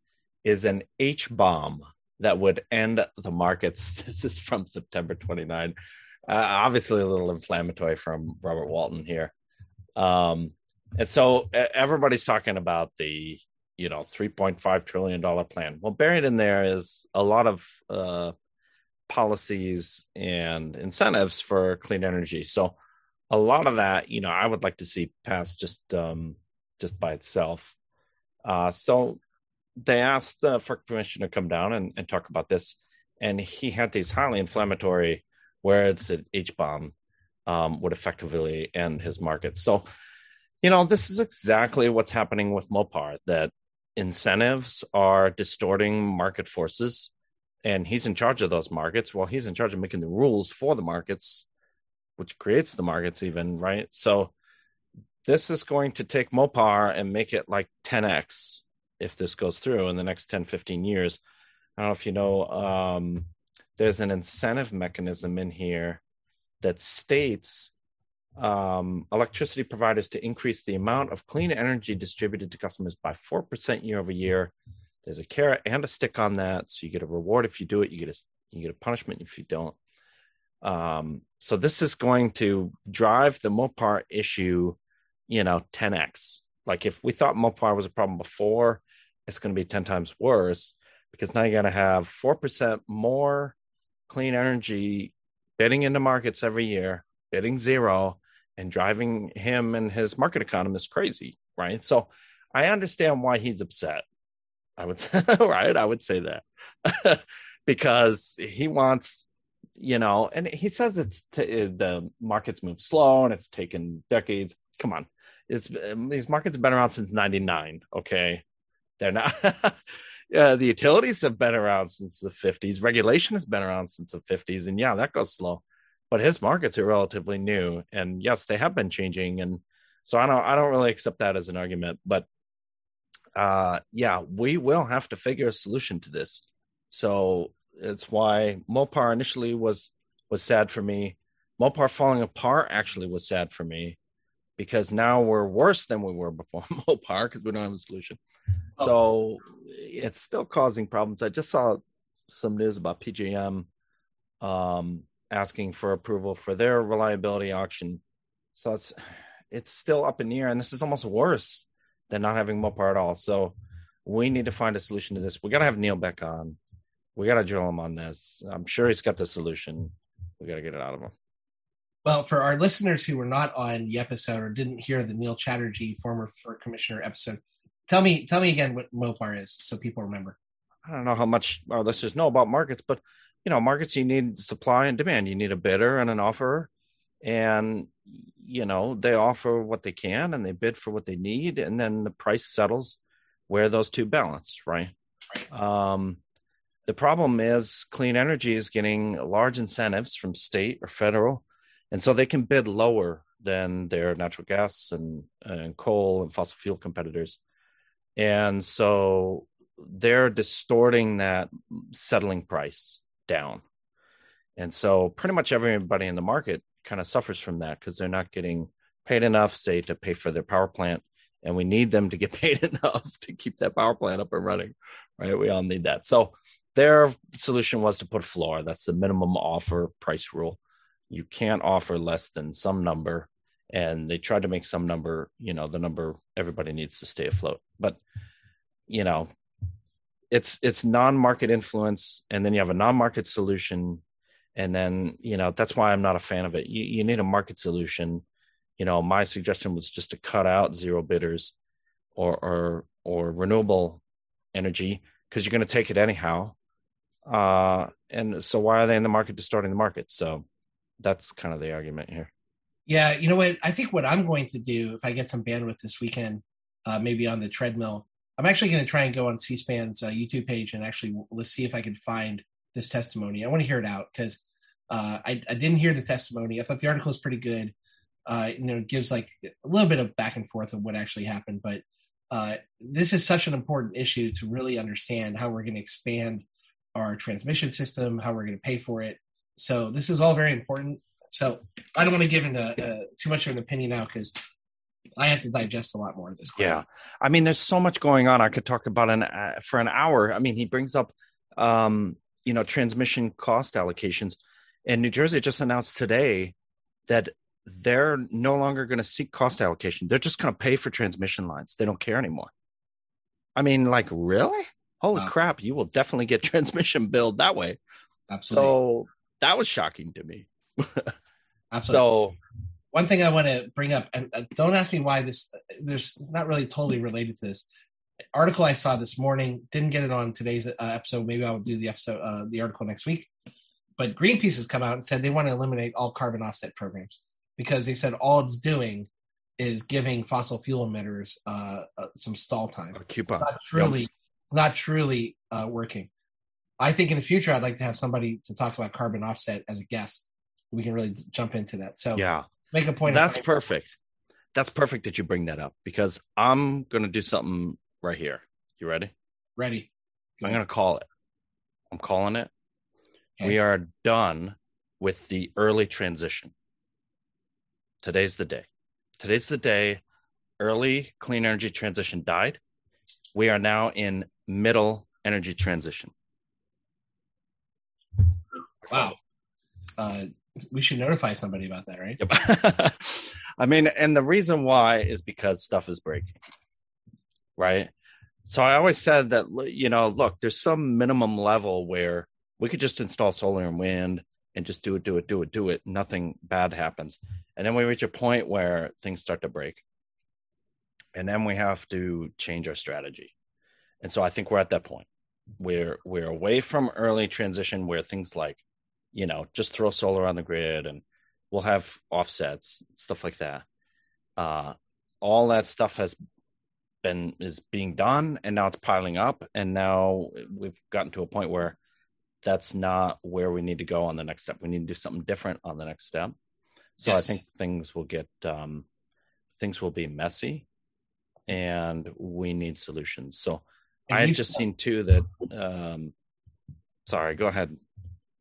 is an H bomb that would end the markets. This is from September 29. Uh, obviously, a little inflammatory from Robert Walton here. Um, and so everybody's talking about the you know 3.5 trillion dollar plan. Well, buried in there is a lot of uh, policies and incentives for clean energy. So a lot of that, you know, I would like to see passed just um, just by itself. Uh, so they asked FERC commissioner to come down and, and talk about this, and he had these highly inflammatory words that H bomb um, would effectively end his market. So, you know, this is exactly what's happening with MOPR. That incentives are distorting market forces, and he's in charge of those markets. Well, he's in charge of making the rules for the markets, which creates the markets, even right. So, this is going to take MOPR and make it like 10x if this goes through in the next 10, 15 years. I don't know if you know, um, there's an incentive mechanism in here that states um, electricity providers to increase the amount of clean energy distributed to customers by 4% year over year. There's a carrot and a stick on that. So you get a reward if you do it, you get a, you get a punishment if you don't. Um, so this is going to drive the MOPR issue, you know, 10x. Like if we thought MOPR was a problem before, it's going to be 10 times worse because now you're going to have 4% more clean energy bidding into markets every year, bidding zero, and driving him and his market economists crazy, right? So I understand why he's upset. I would right, I would say that because he wants, you know, and he says it's t- uh, the markets move slow and it's taken decades. Come on, it's um, these markets have been around since '99. Okay, they're not. the utilities have been around since the 50s. Regulation has been around since the 50s, and yeah, that goes slow. But his markets are relatively new, and yes, they have been changing. And so I don't, I don't really accept that as an argument. But uh, yeah, we will have to figure a solution to this. So it's why MOPR initially was was sad for me. MOPR falling apart actually was sad for me because now we're worse than we were before MOPR because we don't have a solution. Oh. So it's still causing problems. I just saw some news about PJM um, asking for approval for their reliability auction. So it's it's still up in the air, and this is almost worse than not having MOPR at all. So we need to find a solution to this. We got to have Neil back on. We got to drill him on this. I'm sure he's got the solution. We got to get it out of him. Well, for our listeners who were not on the episode or didn't hear the Neil Chatterjee, former FERC commissioner episode, Tell me, tell me again what MOPR is, so people remember. I don't know how much our listeners know about markets, but you know, markets you need supply and demand. You need a bidder and an offerer, and you know they offer what they can and they bid for what they need, and then the price settles where those two balance. Right. right. Um, the problem is clean energy is getting large incentives from state or federal, and so they can bid lower than their natural gas and, and coal and fossil fuel competitors and so they're distorting that settling price down. And so pretty much everybody in the market kind of suffers from that because they're not getting paid enough say to pay for their power plant and we need them to get paid enough to keep that power plant up and running right? We all need that. So their solution was to put a floor. That's the minimum offer price rule. You can't offer less than some number and they tried to make some number you know the number everybody needs to stay afloat. But you know it's it's non-market influence and then you have a non-market solution and then you know that's why i'm not a fan of it. You, you need a market solution. You know my suggestion was just to cut out zero bidders or or or renewable energy because you're going to take it anyhow. Uh and so why are they in the market? Distorting the market. So that's kind of the argument here. Yeah, you know what? I think what I'm going to do if I get some bandwidth this weekend, uh, maybe on the treadmill, I'm actually going to try and go on C-SPAN's uh, YouTube page and actually let's see if I can find this testimony. I want to hear it out because uh, I, I, didn't hear the testimony. I thought the article is pretty good. Uh, you know, it gives like a little bit of back and forth of what actually happened, but uh, this is such an important issue to really understand how we're going to expand our transmission system, how we're going to pay for it. So this is all very important So I don't want to give into uh, too much of an opinion now because I have to digest a lot more of this. Yeah, I mean, there's so much going on. I could talk about an uh, for an hour. I mean, he brings up, um, you know, transmission cost allocations, and New Jersey just announced today that they're no longer going to seek cost allocation. They're just going to pay for transmission lines. They don't care anymore. I mean, like, really? Holy wow. crap! You will definitely get transmission billed that way. Absolutely. So that was shocking to me. Absolutely. So one thing I want to bring up, and uh, don't ask me why this. There's it's not really totally related to this article I saw this morning. Didn't get it on today's uh, episode. Maybe I'll do the episode, uh, the article next week. But Greenpeace has come out and said they want to eliminate all carbon offset programs because they said all it's doing is giving fossil fuel emitters uh, uh, some stall time. A coupon. It's not truly, yep. it's not truly uh, working. I think in the future, I'd like to have somebody to talk about carbon offset as a guest. We can really jump into that. So yeah, make a point. That's perfect. That's perfect that you bring that up because I'm going to do something right here. You ready? Ready. Go I'm going to call it. I'm calling it. Okay. We are done with the early transition. Today's the day. Today's the day early clean energy transition died. We are now in middle energy transition. Wow. Uh, we should notify somebody about that, right? Yep. I mean, and the reason why is because stuff is breaking, right? So I always said that, you know, look, there's some minimum level where we could just install solar and wind and just do it, do it, do it, do it. Nothing bad happens. And then we reach a point where things start to break. And then we have to change our strategy. And so I think we're at that point. We're we're away from early transition where things like, you know, just throw solar on the grid and we'll have offsets, stuff like that. Uh, all that stuff has been is being done and now it's piling up and now we've gotten to a point where that's not where we need to go on the next step. We need to do something different on the next step. So yes. I think things will get um, things will be messy, and we need solutions. So and I had just seen too that. Um, sorry, go ahead.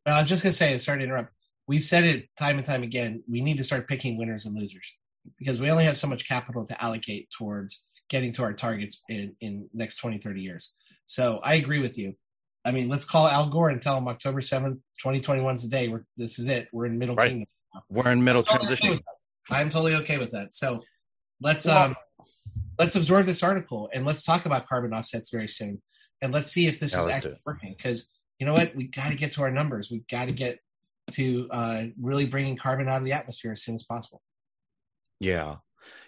I was just gonna say, I'm sorry to interrupt. We've said it time and time again. We need to start picking winners and losers because we only have so much capital to allocate towards getting to our targets in in next 20 30 years so i agree with you I mean, let's call Al Gore and tell him October 7th, 2021 is the day. We're, this is it. We're in middle right. kingdom. We're in middle I'm transition. Totally okay I'm totally okay with that. So let's um let's absorb this article and let's talk about carbon offsets very soon. And let's see if this yeah, is actually working. Because you know what? We got to get to our numbers. We got to get to uh, really bringing carbon out of the atmosphere as soon as possible. Yeah.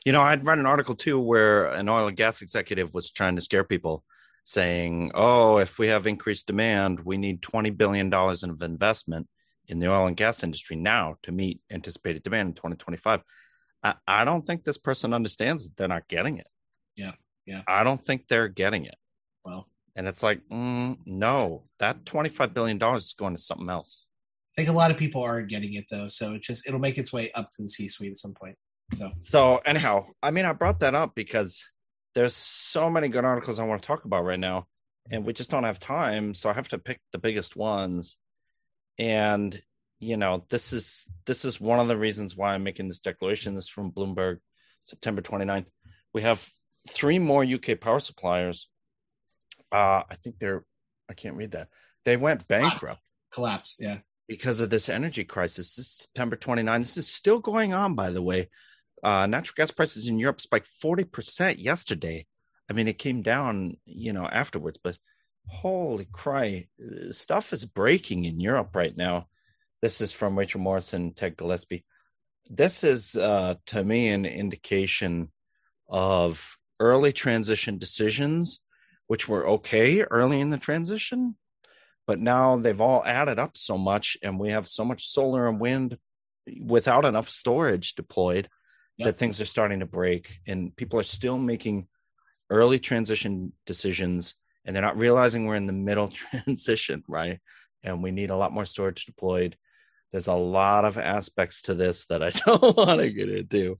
You know, I'd read an article too where an oil and gas executive was trying to scare people saying, oh, if we have increased demand, we need $20 billion of investment in the oil and gas industry now to meet anticipated demand in 2025. I, I don't think this person understands that they're not getting it. Yeah. Yeah. I don't think they're getting it. Well, and it's like, mm, no, that $25 billion is going to something else. I think a lot of people are getting it though. So it just, it'll make its way up to the C suite at some point. So, so anyhow, I mean, I brought that up because there's so many good articles I want to talk about right now, and we just don't have time. So I have to pick the biggest ones. And you know, this is this is one of the reasons why I'm making this declaration. This from Bloomberg, September 29th. We have three more UK power suppliers. Uh, I think they're I can't read that. They went bankrupt. Collapse, yeah. Because of this energy crisis. This is September 29. This is still going on, by the way. Uh, natural gas prices in Europe spiked 40% yesterday. I mean, it came down, you know, afterwards, but holy cry, stuff is breaking in Europe right now. This is from Rachel Morrison, Ted Gillespie. This is, uh, to me, an indication of early transition decisions, which were okay early in the transition, but now they've all added up so much, and we have so much solar and wind without enough storage deployed yep. that things are starting to break and people are still making early transition decisions and they're not realizing we're in the middle transition, right? And we need a lot more storage deployed. There's a lot of aspects to this that I don't want to get into.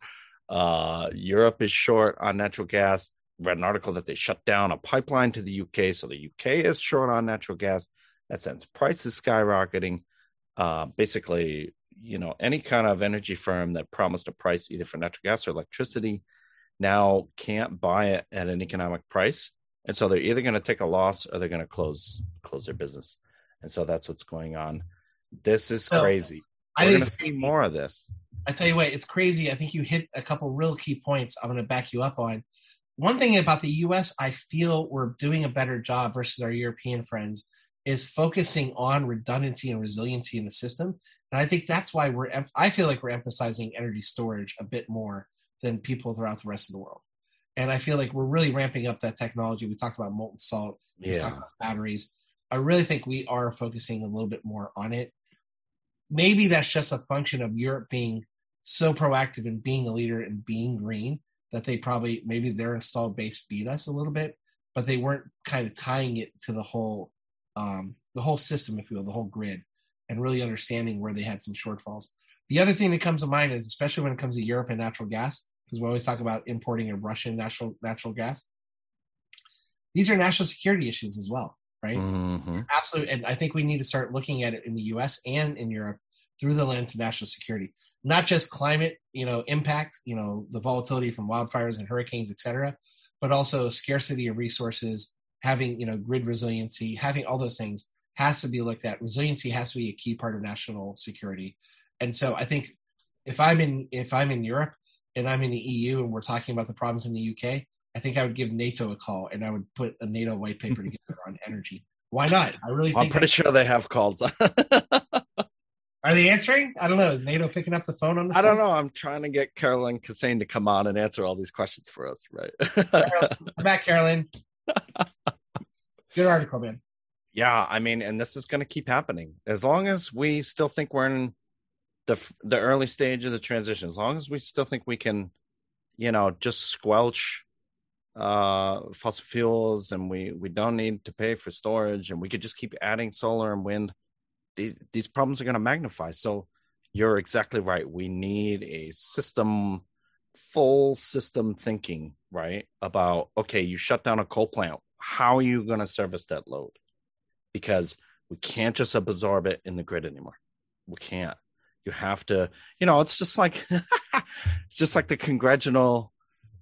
Uh, Europe is short on natural gas. Read an article that they shut down a pipeline to the UK, so the UK is short on natural gas. That sends prices skyrocketing. uh, basically, you know, any kind of energy firm that promised a price either for natural gas or electricity now can't buy it at an economic price, and so they're either going to take a loss or they're going to close close their business, and so that's what's going on. This is So, crazy. I We're think going to see more of this. I tell you what, it's crazy. I think you hit a couple real key points I'm going to back you up on. One thing about the US, I feel we're doing a better job versus our European friends is focusing on redundancy and resiliency in the system. And I think that's why we're, I feel like we're emphasizing energy storage a bit more than people throughout the rest of the world. And I feel like we're really ramping up that technology. We talked about molten salt, we Yeah. talked about batteries. I really think we are focusing a little bit more on it. Maybe that's just a function of Europe being so proactive and being a leader and being green that they probably maybe their installed base beat us a little bit, but they weren't kind of tying it to the whole um, the whole system, if you will, the whole grid, and really understanding where they had some shortfalls. The other thing that comes to mind is especially when it comes to Europe and natural gas, because we always talk about importing of Russian natural natural gas. These are national security issues as well, right? Mhm. absolutely and i think we need to start looking at it in the us and in europe through the lens of national security not just climate you know impact you know the volatility from wildfires and hurricanes et cetera but also scarcity of resources having you know grid resiliency having all those things has to be looked at resiliency has to be a key part of national security and so i think if i'm in if i'm in europe and i'm in the eu and we're talking about the problems in the uk i think i would give nato a call and i would put a nato white paper together on energy why not? I really I'm pretty sure they have calls. Are they answering? I don't know. Is NATO picking up the phone on this? I don't one? know. I'm trying to get Carolyn Kissane to come on and answer all these questions for us, right? I'm back, Carolyn. Good article, man. yeah, I mean, and this is going to keep happening as long as we still think we're in the the early stage of the transition. As long as we still think we can, you know, just squelch uh fossil fuels and we we don't need to pay for storage and we could just keep adding solar and wind these these problems are going to magnify. So you're exactly right. We need a system full system thinking right about okay you shut down a coal plant. How are you going to service that load? Because we can't just absorb it in the grid anymore. We can't. You have to you know it's just like it's just like the congressional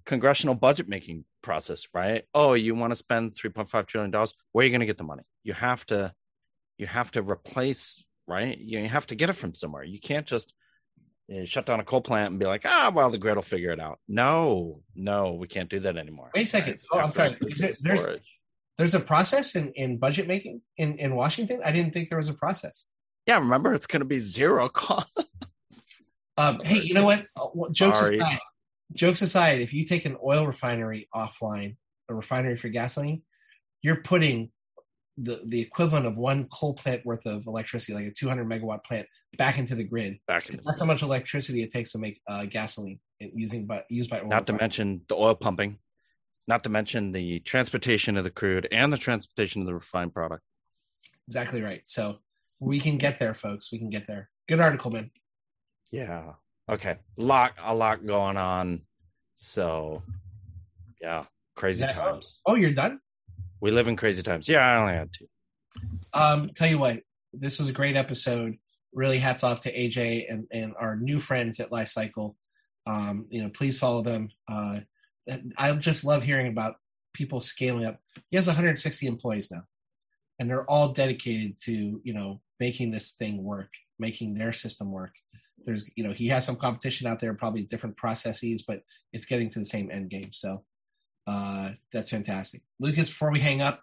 congressional budget making process right? Oh you want to spend 3.5 trillion dollars? Where are you going to get the money? You have to you have to replace right you have to get it from somewhere you can't just uh, shut down a coal plant and be like ah well the grid will figure it out no no we can't do that anymore Wait a second. Right? Oh, I'm sorry. Is it- there's- There's a process in, in budget making in, in Washington. I didn't think there was a process. yeah remember it's going to be zero cost Um, hey, you know what? Uh, what- Jokes Sorry. aside, jokes aside, if you take an oil refinery offline, a refinery for gasoline, you're putting the the equivalent of one coal plant worth of electricity, like a 200 megawatt plant, back into the grid. back in That's how much electricity it takes to make uh, gasoline using by used by oil. not to mention the oil pumping not to mention the transportation of the crude and the transportation of the refined product Exactly right. So we can get there, folks. We can get there. Good article, man. Yeah. Okay. Lot a lot going on. So yeah, crazy times. Oh, you're done. We live in crazy times. Yeah, I only had two. Um, tell you what, this was a great episode. Really, hats off to AJ and, and our new friends at Li-Cycle. Um, you know, please follow them. Uh, I just love hearing about people scaling up. He has 160 employees now, and they're all dedicated to you know making this thing work, making their system work. There's you know he has some competition out there, probably different processes, but it's getting to the same end game. So uh, that's fantastic. Lucas, before we hang up,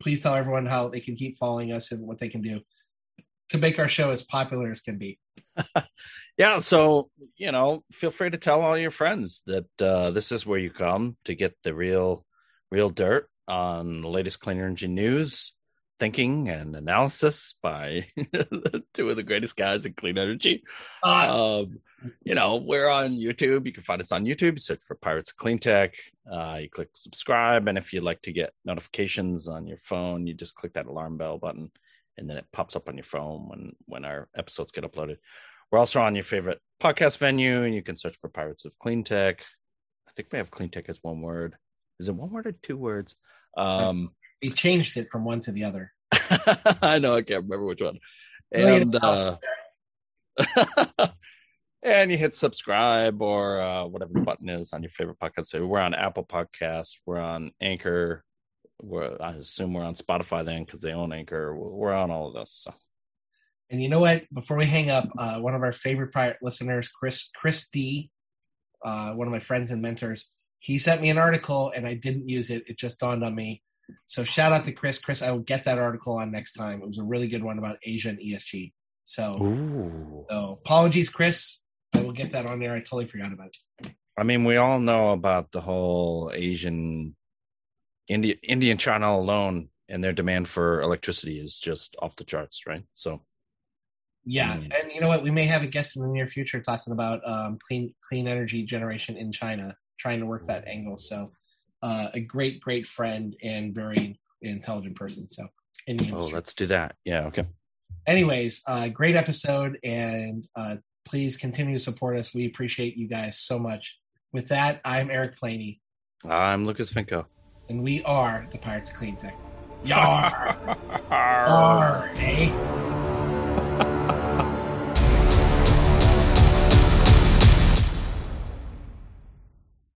please tell everyone how they can keep following us and what they can do to make our show as popular as can be. Yeah, so you know, feel free to tell all your friends that uh, this is where you come to get the real, real dirt on the latest clean energy news, thinking and analysis by two of the greatest guys in clean energy. Uh, um, you know, we're on YouTube. You can find us on YouTube. Search for Pirates of Clean Tech. Uh, you click subscribe, and if you'd like to get notifications on your phone, you just click that alarm bell button, and then it pops up on your phone when when our episodes get uploaded. We're also on your favorite podcast venue, and you can search for Pirates of Clean Tech. I think we have Clean Tech as one word. Is it one word or two words? Um, we changed it from one to the other. I know I can't remember which one. and uh, and you hit subscribe or uh, whatever the button is on your favorite podcast. So we're on Apple Podcasts, we're on Anchor, we're I assume we're on Spotify then because they own Anchor. We're on all of those. So. And you know what? Before we hang up, uh, one of our favorite prior listeners, Chris Chris D, uh, one of my friends and mentors, he sent me an article and I didn't use it. It just dawned on me. So shout out to Chris. Chris, I will get that article on next time. It was a really good one about Asia and ESG. So, so apologies, Chris. I will get that on there. I totally forgot about it. I mean, we all know about the whole Asian, India, India and China alone, and their demand for electricity is just off the charts, right? So, yeah, and you know what? We may have a guest in the near future talking about um, clean clean energy generation in China, trying to work that angle. So, uh, a great, great friend and very intelligent person. So, in the industry. Oh, let's do that. Yeah. Okay. Anyways, uh, great episode, and uh, please continue to support us. We appreciate you guys so much. With that, I'm Eric Planey. I'm Lucas Finko. And we are the Pirates of Clean Tech. Yar! Yar, eh?